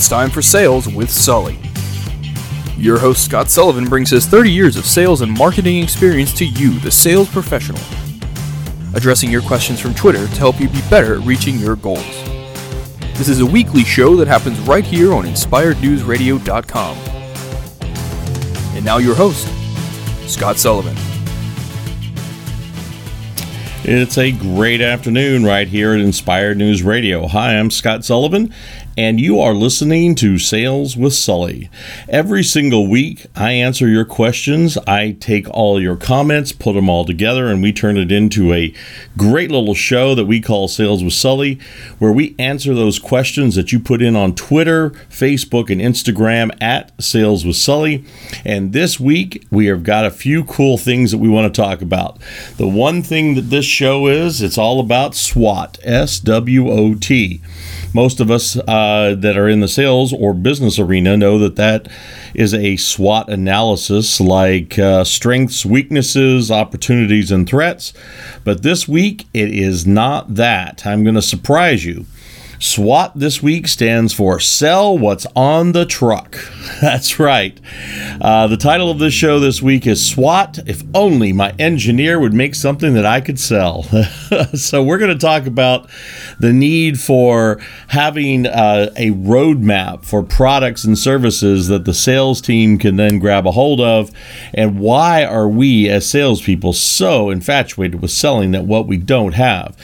It's time for Sales with Sully. Your host, Scott Sullivan, brings his 30 years of sales and marketing experience to you, the sales professional, addressing your questions from Twitter to help you be better at reaching your goals. This is a weekly show that happens right here on InspiredNewsRadio.com. And now, your host, Scott Sullivan. It's a great afternoon right here at Inspired News Radio. Hi, I'm Scott Sullivan, and you are listening to Sales with Sully. Every single week, I answer your questions. I take all your comments, put them all together, and we turn it into a great little show that we call Sales with Sully, where we answer those questions that you put in on Twitter, Facebook, and Instagram at Sales with Sully. And this week, we have got a few cool things that we want to talk about. The one thing that this show is, it's all about SWOT, S W O T. Most of us uh, that are in the sales or business arena know that that is a SWOT analysis like uh, strengths, weaknesses, opportunities, and threats. But this week, it is not that. I'm going to surprise you. SWOT this week stands for Sell What's on the Truck. That's right. Uh, the title of this show this week is SWOT If Only My Engineer Would Make Something That I Could Sell. so, we're going to talk about the need for having uh, a roadmap for products and services that the sales team can then grab a hold of. And why are we as salespeople so infatuated with selling that what we don't have?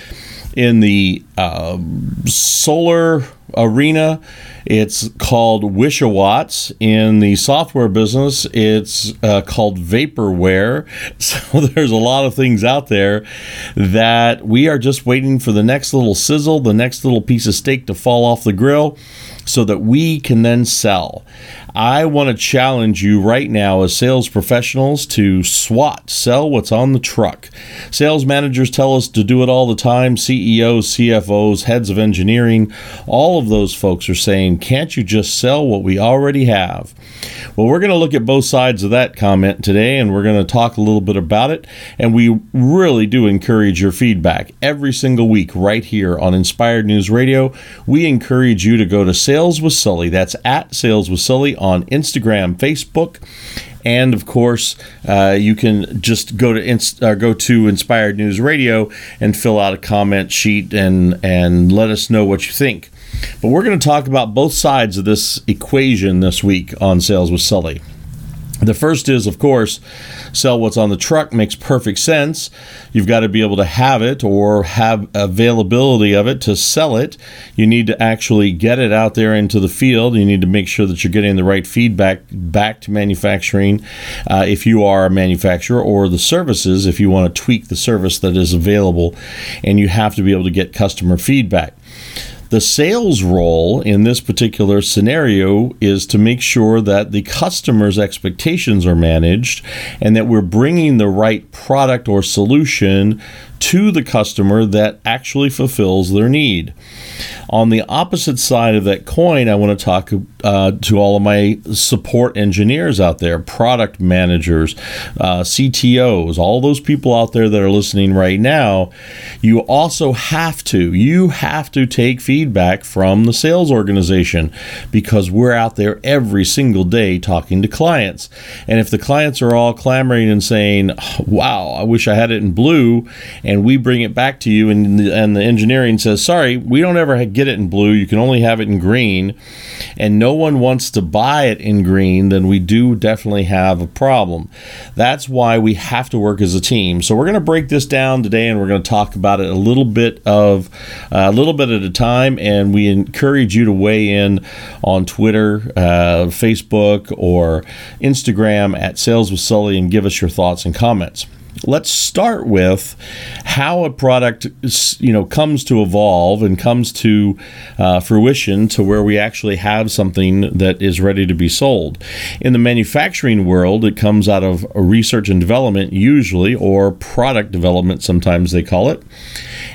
In the uh, solar arena. It's called Wishawatts. In the software business, it's uh, called Vaporware. So there's a lot of things out there that we are just waiting for the next little sizzle, the next little piece of steak to fall off the grill so that we can then sell. I want to challenge you right now as sales professionals to SWOT, sell what's on the truck. Sales managers tell us to do it all the time. CEOs, CFOs, heads of engineering, all of those folks are saying, can't you just sell what we already have? Well, we're going to look at both sides of that comment today and we're going to talk a little bit about it. And we really do encourage your feedback every single week right here on Inspired News Radio. We encourage you to go to Sales with Sully. That's at Sales with Sully on Instagram, Facebook, and of course, uh, you can just go to inst- uh, go to Inspired News Radio and fill out a comment sheet and and let us know what you think. But we're going to talk about both sides of this equation this week on Sales with Sully. The first is, of course, sell what's on the truck makes perfect sense. You've got to be able to have it or have availability of it to sell it. You need to actually get it out there into the field. You need to make sure that you're getting the right feedback back to manufacturing uh, if you are a manufacturer or the services if you want to tweak the service that is available. And you have to be able to get customer feedback. The sales role in this particular scenario is to make sure that the customer's expectations are managed and that we're bringing the right product or solution to the customer that actually fulfills their need. On the opposite side of that coin, I want to talk uh, to all of my support engineers out there, product managers, uh, CTOs, all those people out there that are listening right now. You also have to, you have to take feedback from the sales organization because we're out there every single day talking to clients. And if the clients are all clamoring and saying, wow, I wish I had it in blue, and we bring it back to you, and the, and the engineering says, sorry, we don't ever get it in blue. You can only have it in green, and no one wants to buy it in green, then we do definitely have a problem. That's why we have to work as a team. So we're going to break this down today, and we're going to talk about it a little bit of uh, a little bit at a time. And we encourage you to weigh in on Twitter, uh, Facebook, or Instagram at Sales with Sully and give us your thoughts and comments let's start with how a product you know comes to evolve and comes to uh, fruition to where we actually have something that is ready to be sold in the manufacturing world it comes out of research and development usually or product development sometimes they call it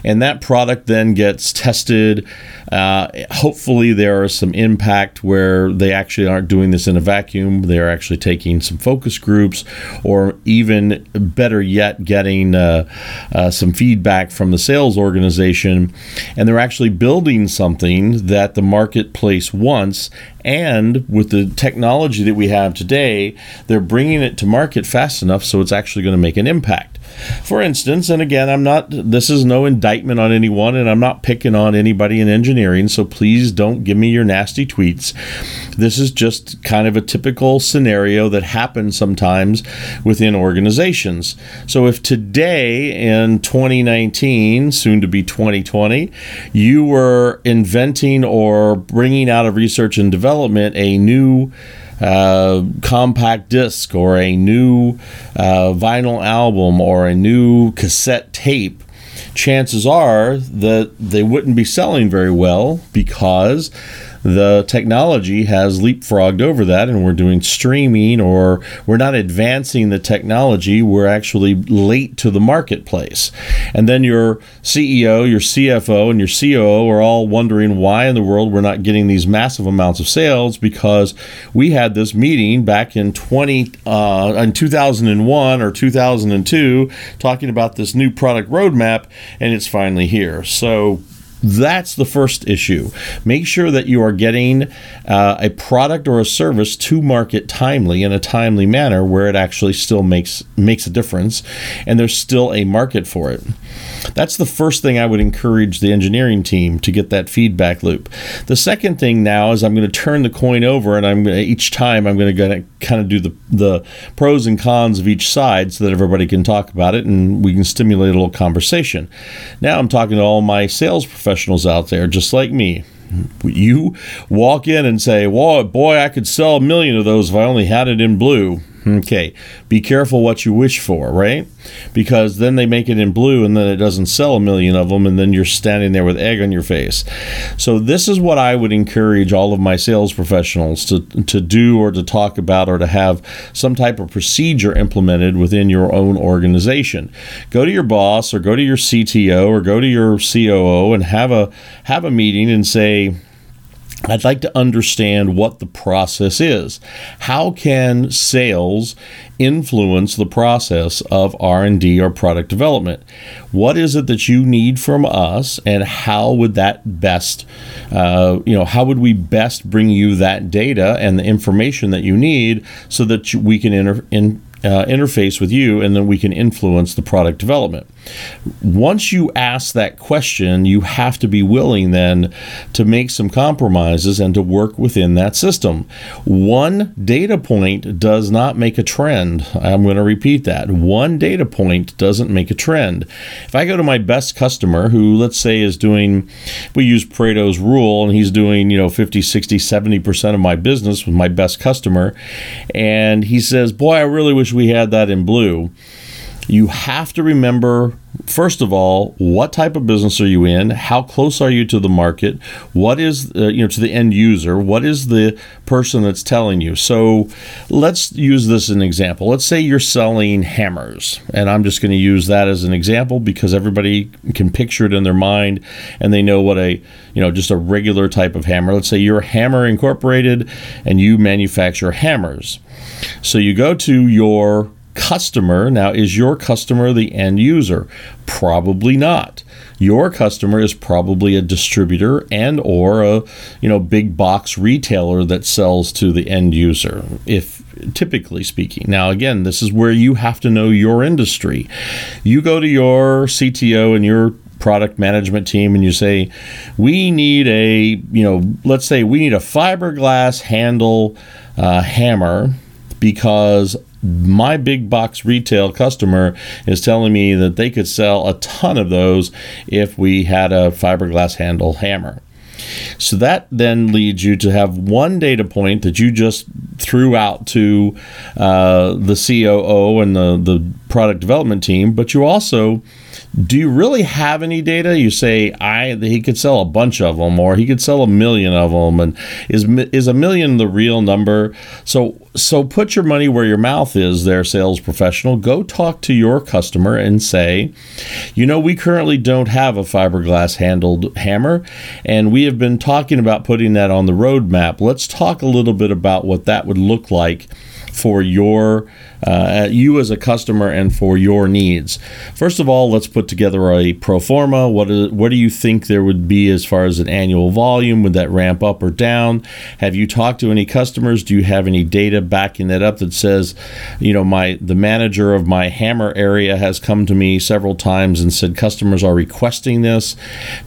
and that product then gets tested uh, hopefully, there is some impact where they actually aren't doing this in a vacuum. They're actually taking some focus groups, or even better yet getting uh, uh, some feedback from the sales organization, and they're actually building something that the marketplace wants. And with the technology that we have today, they're bringing it to market fast enough so it's actually going to make an impact. For instance, and again, I'm not, this is no indictment on anyone, and I'm not picking on anybody in engineering, so please don't give me your nasty tweets. This is just kind of a typical scenario that happens sometimes within organizations. So if today in 2019, soon to be 2020, you were inventing or bringing out of research and development a new uh, compact disc or a new uh, vinyl album or a new cassette tape, chances are that they wouldn't be selling very well because the technology has leapfrogged over that and we're doing streaming or we're not advancing the technology we're actually late to the marketplace. And then your ceo your cfo and your coo are all wondering why in the world we're not getting these massive amounts of sales because we had this meeting back in 20 uh, in 2001 or 2002 talking about this new product roadmap and it's finally here. So that's the first issue. Make sure that you are getting uh, a product or a service to market timely in a timely manner where it actually still makes makes a difference and there's still a market for it. That's the first thing I would encourage the engineering team to get that feedback loop. The second thing now is I'm going to turn the coin over and I'm going to, each time I'm going to kind of do the the pros and cons of each side so that everybody can talk about it and we can stimulate a little conversation. Now I'm talking to all my sales professionals out there just like me you walk in and say, "Whoa, boy, I could sell a million of those if I only had it in blue." Okay, be careful what you wish for, right? Because then they make it in blue and then it doesn't sell a million of them, and then you're standing there with egg on your face. So, this is what I would encourage all of my sales professionals to, to do or to talk about or to have some type of procedure implemented within your own organization. Go to your boss or go to your CTO or go to your COO and have a have a meeting and say, I'd like to understand what the process is. How can sales influence the process of R&D or product development? What is it that you need from us, and how would that best, uh, you know, how would we best bring you that data and the information that you need so that we can inter- in, uh, interface with you and then we can influence the product development. Once you ask that question, you have to be willing then to make some compromises and to work within that system. One data point does not make a trend. I'm going to repeat that. One data point doesn't make a trend. If I go to my best customer who let's say is doing we use Pareto's rule and he's doing, you know, 50, 60, 70% of my business with my best customer and he says, "Boy, I really wish we had that in blue." You have to remember first of all what type of business are you in? How close are you to the market? What is uh, you know to the end user? What is the person that's telling you? So let's use this as an example. Let's say you're selling hammers and i'm just going to use that as an example because everybody can picture it in their mind and they know what a you know just a regular type of hammer. Let's say you're hammer incorporated and you manufacture hammers. So you go to your customer. Now, is your customer the end user? Probably not. Your customer is probably a distributor and or a you know big box retailer that sells to the end user. If typically speaking. Now, again, this is where you have to know your industry. You go to your CTO and your product management team and you say we need a you know let's say we need a fiberglass handle uh, hammer because my big box retail customer is telling me that they could sell a ton of those if we had a fiberglass handle hammer. So that then leads you to have one data point that you just threw out to uh, the COO and the, the product development team, but you also do you really have any data? You say I he could sell a bunch of them, or he could sell a million of them, and is is a million the real number? So so put your money where your mouth is, there, sales professional. Go talk to your customer and say, you know, we currently don't have a fiberglass handled hammer, and we have been talking about putting that on the roadmap. Let's talk a little bit about what that would look like for your uh, you as a customer and for your needs. First of all, let's put together a pro forma. What is, what do you think there would be as far as an annual volume? Would that ramp up or down? Have you talked to any customers? Do you have any data backing that up that says, you know, my the manager of my hammer area has come to me several times and said customers are requesting this?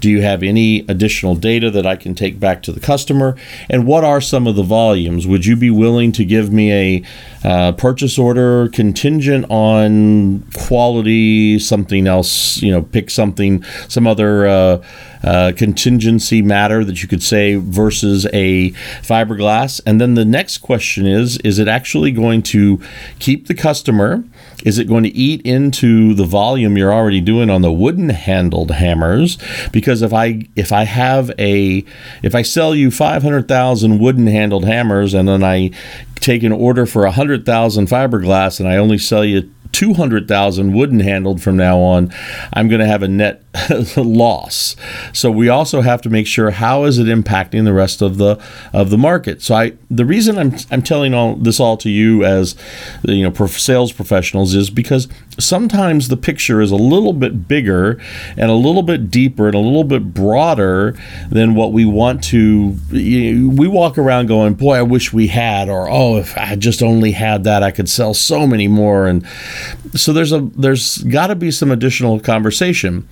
Do you have any additional data that I can take back to the customer? And what are some of the volumes? Would you be willing to give me a uh, purchase order contingent on quality, something else, you know, pick something, some other uh, uh, contingency matter that you could say versus a fiberglass. And then the next question is is it actually going to keep the customer? Is it going to eat into the volume you're already doing on the wooden handled hammers? Because if I if I have a if I sell you 500,000 wooden handled hammers and then I take an order for 100,000 fiberglass and I only sell you 200,000 wooden handled from now on, I'm going to have a net loss. So we also have to make sure how is it impacting the rest of the of the market. So I the reason I'm I'm telling all this all to you as you know sales professionals is because sometimes the picture is a little bit bigger and a little bit deeper and a little bit broader than what we want to we walk around going boy I wish we had or oh if I just only had that I could sell so many more and so there's a there's got to be some additional conversation.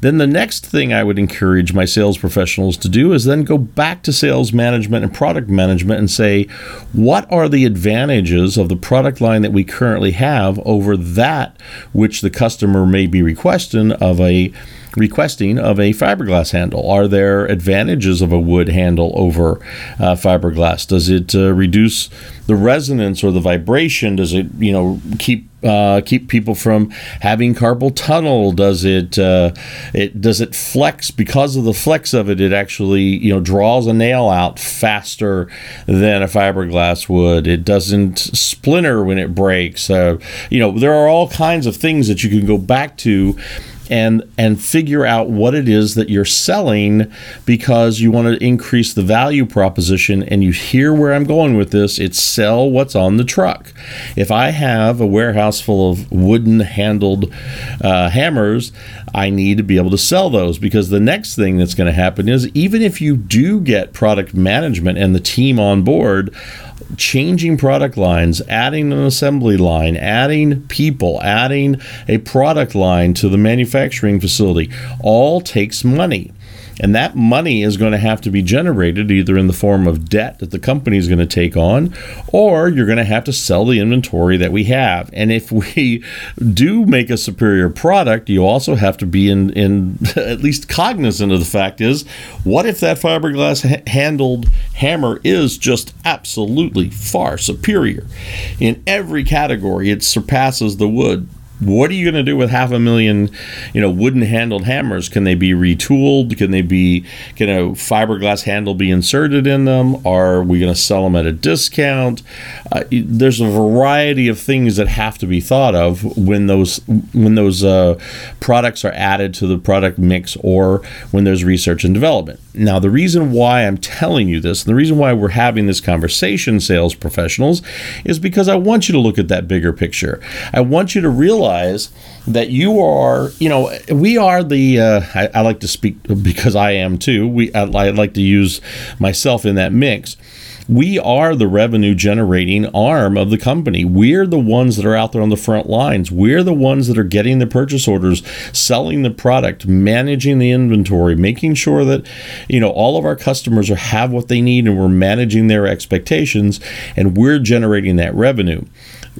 Then the next thing I would encourage my sales professionals to do is then go back to sales management and product management and say, what are the advantages of the product line that we currently have over that which the customer may be requesting of a requesting of a fiberglass handle? Are there advantages of a wood handle over uh, fiberglass? Does it uh, reduce the resonance or the vibration? Does it, you know, keep uh, keep people from having carpal tunnel? Does it uh, it does it flex because of the flex of it? It actually you know draws a nail out faster than a fiberglass would. It doesn't splinter when it breaks. Uh, you know there are all kinds of things that you can go back to and and figure out what it is that you're selling because you want to increase the value proposition and you hear where I'm going with this it's sell what's on the truck. If I have a warehouse full of wooden handled uh, hammers I need to be able to sell those because the next thing that's going to happen is even if you do get product management and the team on board changing product lines, adding an assembly line, adding people, adding a product line to the manufacturing facility all takes money. And that money is going to have to be generated either in the form of debt that the company is going to take on, or you're going to have to sell the inventory that we have. And if we do make a superior product, you also have to be in, in at least cognizant of the fact is what if that fiberglass handled hammer is just absolutely far superior? In every category, it surpasses the wood what are you going to do with half a million, you know, wooden handled hammers? Can they be retooled? Can they be, can a fiberglass handle be inserted in them? Are we going to sell them at a discount? Uh, there's a variety of things that have to be thought of when those when those uh, products are added to the product mix or when there's research and development. Now, the reason why I'm telling you this, and the reason why we're having this conversation, sales professionals, is because I want you to look at that bigger picture. I want you to realize realize that you are, you know, we are the. Uh, I, I, like to speak because I am too. We I, I like to use myself in that mix we are the revenue generating arm of the company. We're the ones that are out there on the front lines. We're the ones that are getting the purchase orders, selling the product, managing the inventory, making sure that you know all of our customers are, have what they need and we're managing their expectations and we're generating that revenue.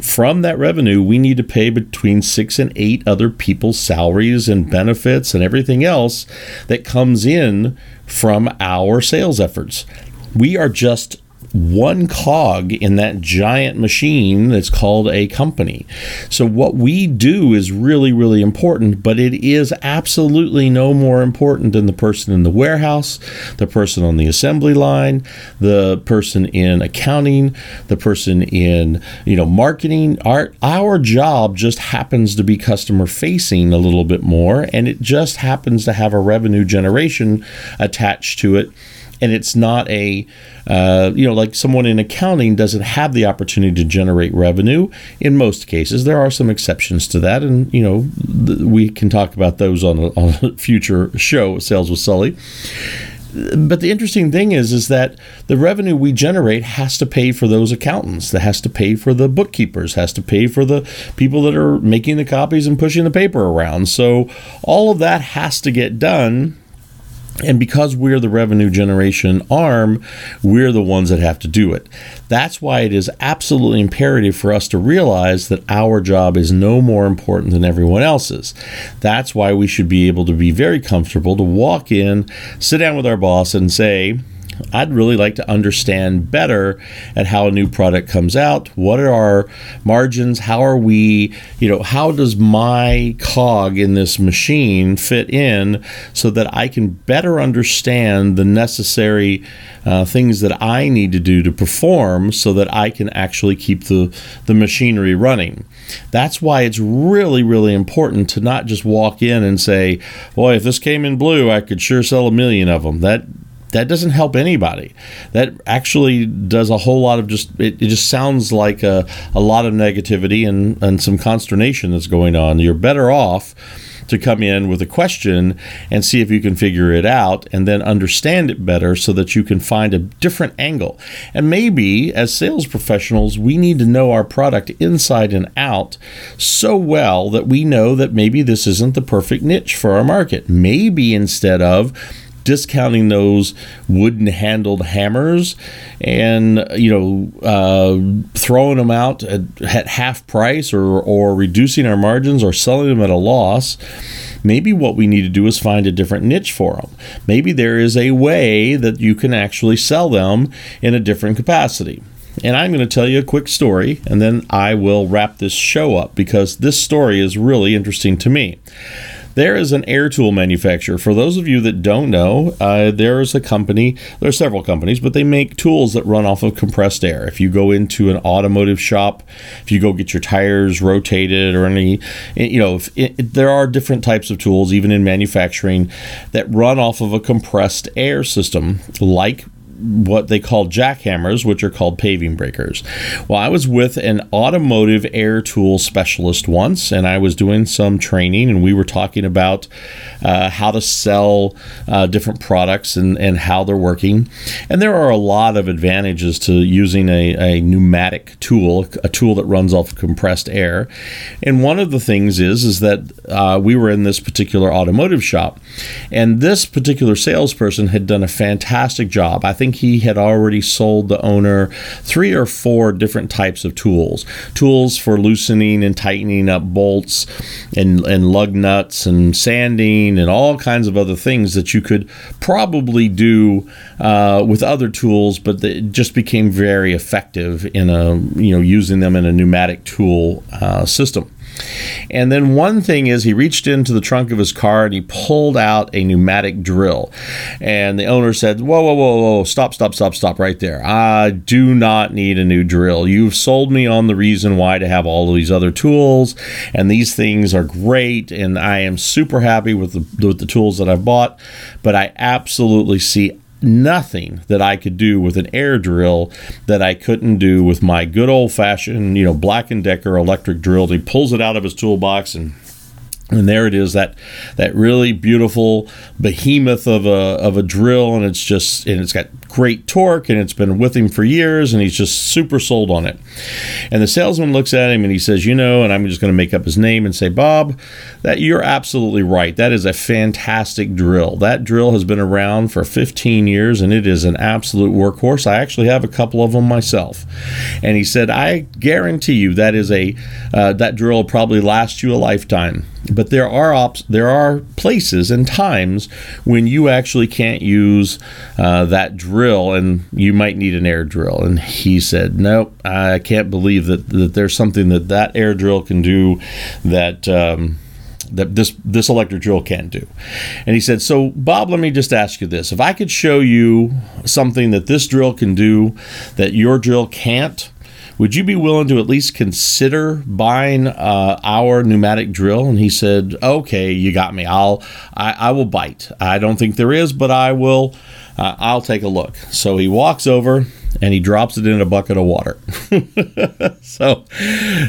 From that revenue, we need to pay between six and eight other people's salaries and benefits and everything else that comes in from our sales efforts. We are just one cog in that giant machine that's called a company. So, what we do is really, really important, but it is absolutely no more important than the person in the warehouse, the person on the assembly line, the person in accounting, the person in you know marketing. Our our job just happens to be customer facing a little bit more, and it just happens to have a revenue generation attached to it and it's not a uh, you know like someone in accounting doesn't have the opportunity to generate revenue in most cases. There are some exceptions to that. And you know th- we can talk about those on a, on a future show sales with sully. But the interesting thing is is that the revenue we generate has to pay for those accountants. That has to pay for the bookkeepers. Has to pay for the people that are making the copies and pushing the paper around. So all of that has to get done and because we're the revenue generation arm, we're the ones that have to do it. That's why it is absolutely imperative for us to realize that our job is no more important than everyone else's. That's why we should be able to be very comfortable to walk in, sit down with our boss, and say, I'd really like to understand better at how a new product comes out. What are our margins? How are we, you know, how does my cog in this machine fit in so that I can better understand the necessary uh, things that I need to do to perform so that I can actually keep the, the machinery running. That's why it's really, really important to not just walk in and say, boy, if this came in blue, I could sure sell a million of them. That that doesn't help anybody. That actually does a whole lot of just, it, it, just sounds like a, a lot of negativity and, and some consternation that's going on. You're better off to come in with a question and see if you can figure it out and then understand it better so that you can find a different angle. And maybe as sales professionals, we need to know our product inside and out so well that we know that maybe this isn't the perfect niche for our market. Maybe instead of discounting those wooden handled hammers and you know uh, throwing them out at, at half price or or reducing our margins or selling them at a loss maybe what we need to do is find a different niche for them maybe there is a way that you can actually sell them in a different capacity and I'm going to tell you a quick story, and then I will wrap this show up because this story is really interesting to me. There is an air tool manufacturer. For those of you that don't know, uh, there is a company, there are several companies, but they make tools that run off of compressed air. If you go into an automotive shop, if you go get your tires rotated or any, you know, if, it, there are different types of tools, even in manufacturing, that run off of a compressed air system, like what they call jackhammers, which are called paving breakers. Well, I was with an automotive air tool specialist once, and I was doing some training, and we were talking about uh, how to sell uh, different products and, and how they're working. And there are a lot of advantages to using a, a pneumatic tool, a tool that runs off compressed air. And one of the things is is that uh, we were in this particular automotive shop, and this particular salesperson had done a fantastic job. I think think he had already sold the owner three or four different types of tools tools for loosening and tightening up bolts and, and lug nuts and sanding and all kinds of other things that you could probably do uh, with other tools, but it just became very effective in a you know using them in a pneumatic tool uh, system. And then one thing is he reached into the trunk of his car and he pulled out a pneumatic drill. And the owner said, Whoa, whoa, whoa, whoa, stop, stop, stop, stop right there. I do not need a new drill. You've sold me on the reason why to have all of these other tools, and these things are great, and I am super happy with the, with the tools that I've bought, but I absolutely see nothing that I could do with an air drill that I couldn't do with my good old fashioned, you know, Black and Decker electric drill. He pulls it out of his toolbox and and there it is that that really beautiful behemoth of a of a drill and it's just and it's got great torque and it's been with him for years and he's just super sold on it. And the salesman looks at him and he says you know and i'm just going to make up his name and say bob that you're absolutely right. That is a fantastic drill. That drill has been around for 15 years and it is an absolute workhorse. I actually have a couple of them myself. And he said i guarantee you that is a uh, that drill will probably last you a lifetime but there are ops, there are places and times when you actually can't use uh, that drill, and you might need an air drill. And he said, "Nope, I can't believe that that there's something that that air drill can do that." Um, that this this electric drill can't do. And he said, "So Bob, let me just ask you this: If I could show you something that this drill can do that your drill can't, Would you be willing to at least consider buying uh, our pneumatic drill? And he said, Okay, you got me. I'll, I, I will bite. I don't think there is, but I will. Uh, I'll take a look. So he walks over and he drops it in a bucket of water. so,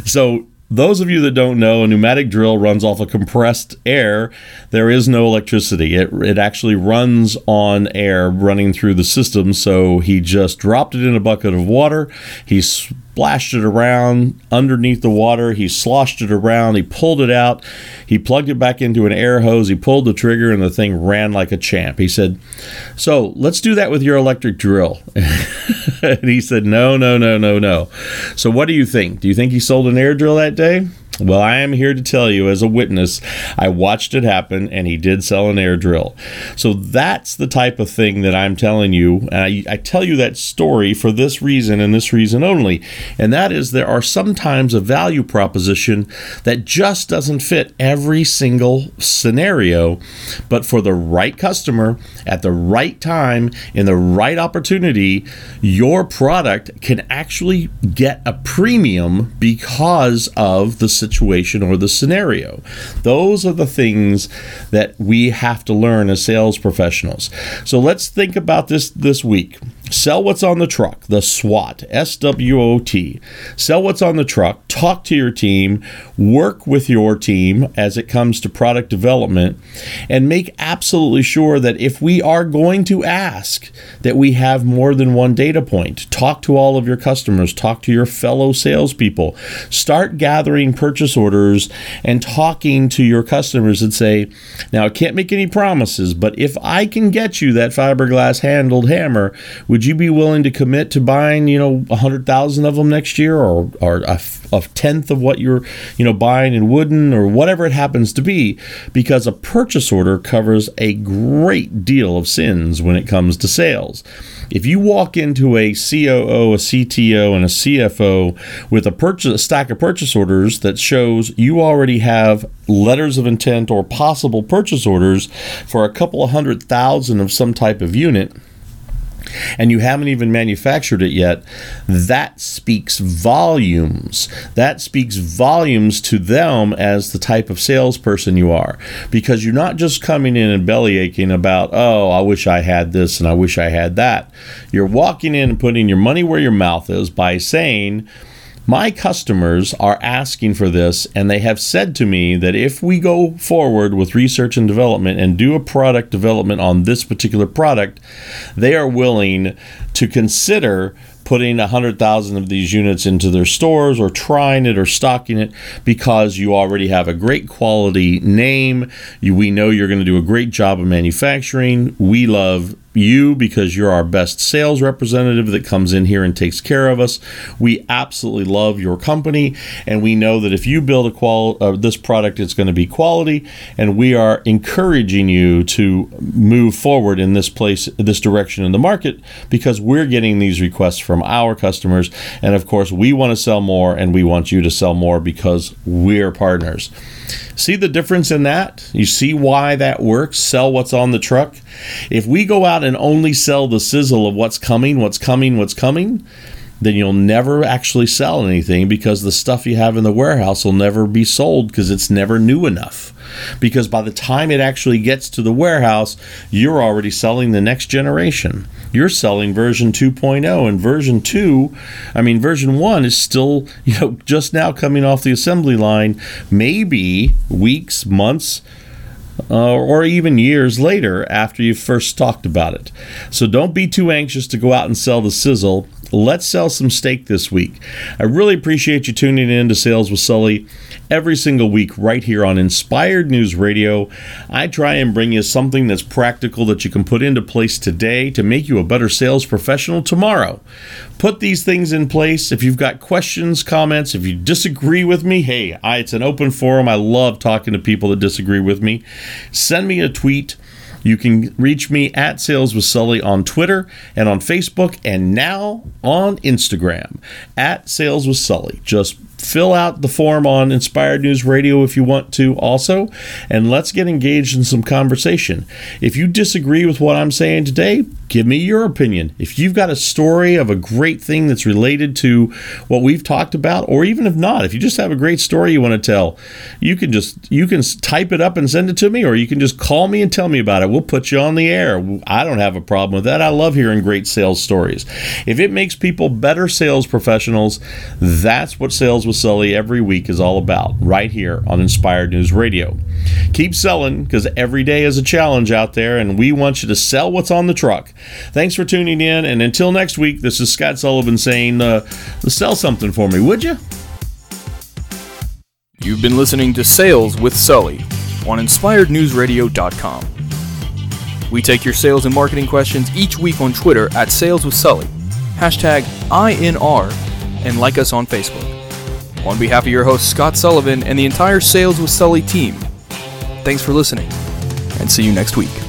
so those of you that don't know, a pneumatic drill runs off of compressed air. There is no electricity. It, it actually runs on air running through the system. So he just dropped it in a bucket of water. He splashed it around underneath the water. He sloshed it around. He pulled it out. He plugged it back into an air hose. He pulled the trigger, and the thing ran like a champ. He said, So let's do that with your electric drill. and he said, No, no, no, no, no. So what do you think? Do you think he sold an air drill that day? Well, I am here to tell you as a witness, I watched it happen and he did sell an air drill. So that's the type of thing that I'm telling you. And I, I, tell you that story for this reason and this reason only. And that is there are sometimes a value proposition that just doesn't fit every single scenario. But for the right customer at the right time in the right opportunity, your product can actually get a premium because of the situation or the scenario. Those are the things that we have to learn as sales professionals. So let's think about this this week. Sell what's on the truck, the SWOT, S W O T. Sell what's on the truck, talk to your team, work with your team as it comes to product development, and make absolutely sure that if we are going to ask, that we have more than one data point. Talk to all of your customers, talk to your fellow salespeople, start gathering purchase orders and talking to your customers and say, now I can't make any promises, but if I can get you that fiberglass handled hammer, would you be willing to commit to buying, you know, a hundred thousand of them next year, or or tenth of what you're, you know, buying in wooden, or whatever it happens to be? Because a purchase order covers a great deal of sins when it comes to sales. If you walk into a COO, a CTO, and a CFO with a purchase a stack of purchase orders that shows you already have letters of intent or possible purchase orders for a couple of hundred thousand of some type of unit and you haven't even manufactured it yet, that speaks volumes. That speaks volumes to them as the type of salesperson you are. Because you're not just coming in and belly aching about, oh, I wish I had this and I wish I had that. You're walking in and putting your money where your mouth is by saying, my customers are asking for this, and they have said to me that if we go forward with research and development and do a product development on this particular product, they are willing to consider putting 100,000 of these units into their stores or trying it or stocking it because you already have a great quality name. We know you're going to do a great job of manufacturing. We love you because you're our best sales representative that comes in here and takes care of us. We absolutely love your company, and we know that if you build a qual uh, this product, it's going to be quality. And we are encouraging you to move forward in this place, this direction in the market, because we're getting these requests from our customers, and of course, we want to sell more, and we want you to sell more because we're partners. See the difference in that? You see why that works? Sell what's on the truck. If we go out and only sell the sizzle of what's coming, what's coming, what's coming, then you'll never actually sell anything because the stuff you have in the warehouse will never be sold because it's never new enough. Because by the time it actually gets to the warehouse, you're already selling the next generation. You're selling version 2.0 and version 2, I mean version 1 is still, you know, just now coming off the assembly line, maybe weeks, months, uh, or even years later after you first talked about it. So don't be too anxious to go out and sell the sizzle. Let's sell some steak this week. I really appreciate you tuning in to Sales with Sully every single week right here on Inspired News Radio. I try and bring you something that's practical that you can put into place today to make you a better sales professional tomorrow. Put these things in place. If you've got questions, comments, if you disagree with me, hey, I, it's an open forum. I love talking to people that disagree with me. Send me a tweet you can reach me at Sales with Sully on Twitter and on Facebook, and now on Instagram at Sales with Sully. Just fill out the form on Inspired News Radio if you want to also, and let's get engaged in some conversation. If you disagree with what I'm saying today, give me your opinion. If you've got a story of a great thing that's related to what we've talked about, or even if not, if you just have a great story you want to tell, you can just you can type it up and send it to me, or you can just call me and tell me about it. We'll put you on the air. I don't have a problem with that. I love hearing great sales stories. If it makes people better sales professionals, that's what Sales with Sully every week is all about, right here on Inspired News Radio. Keep selling because every day is a challenge out there, and we want you to sell what's on the truck. Thanks for tuning in, and until next week, this is Scott Sullivan saying, uh, sell something for me, would you? You've been listening to Sales with Sully on InspiredNewsRadio.com. We take your sales and marketing questions each week on Twitter at Sales with Sully, hashtag INR, and like us on Facebook. On behalf of your host Scott Sullivan and the entire Sales with Sully team, thanks for listening, and see you next week.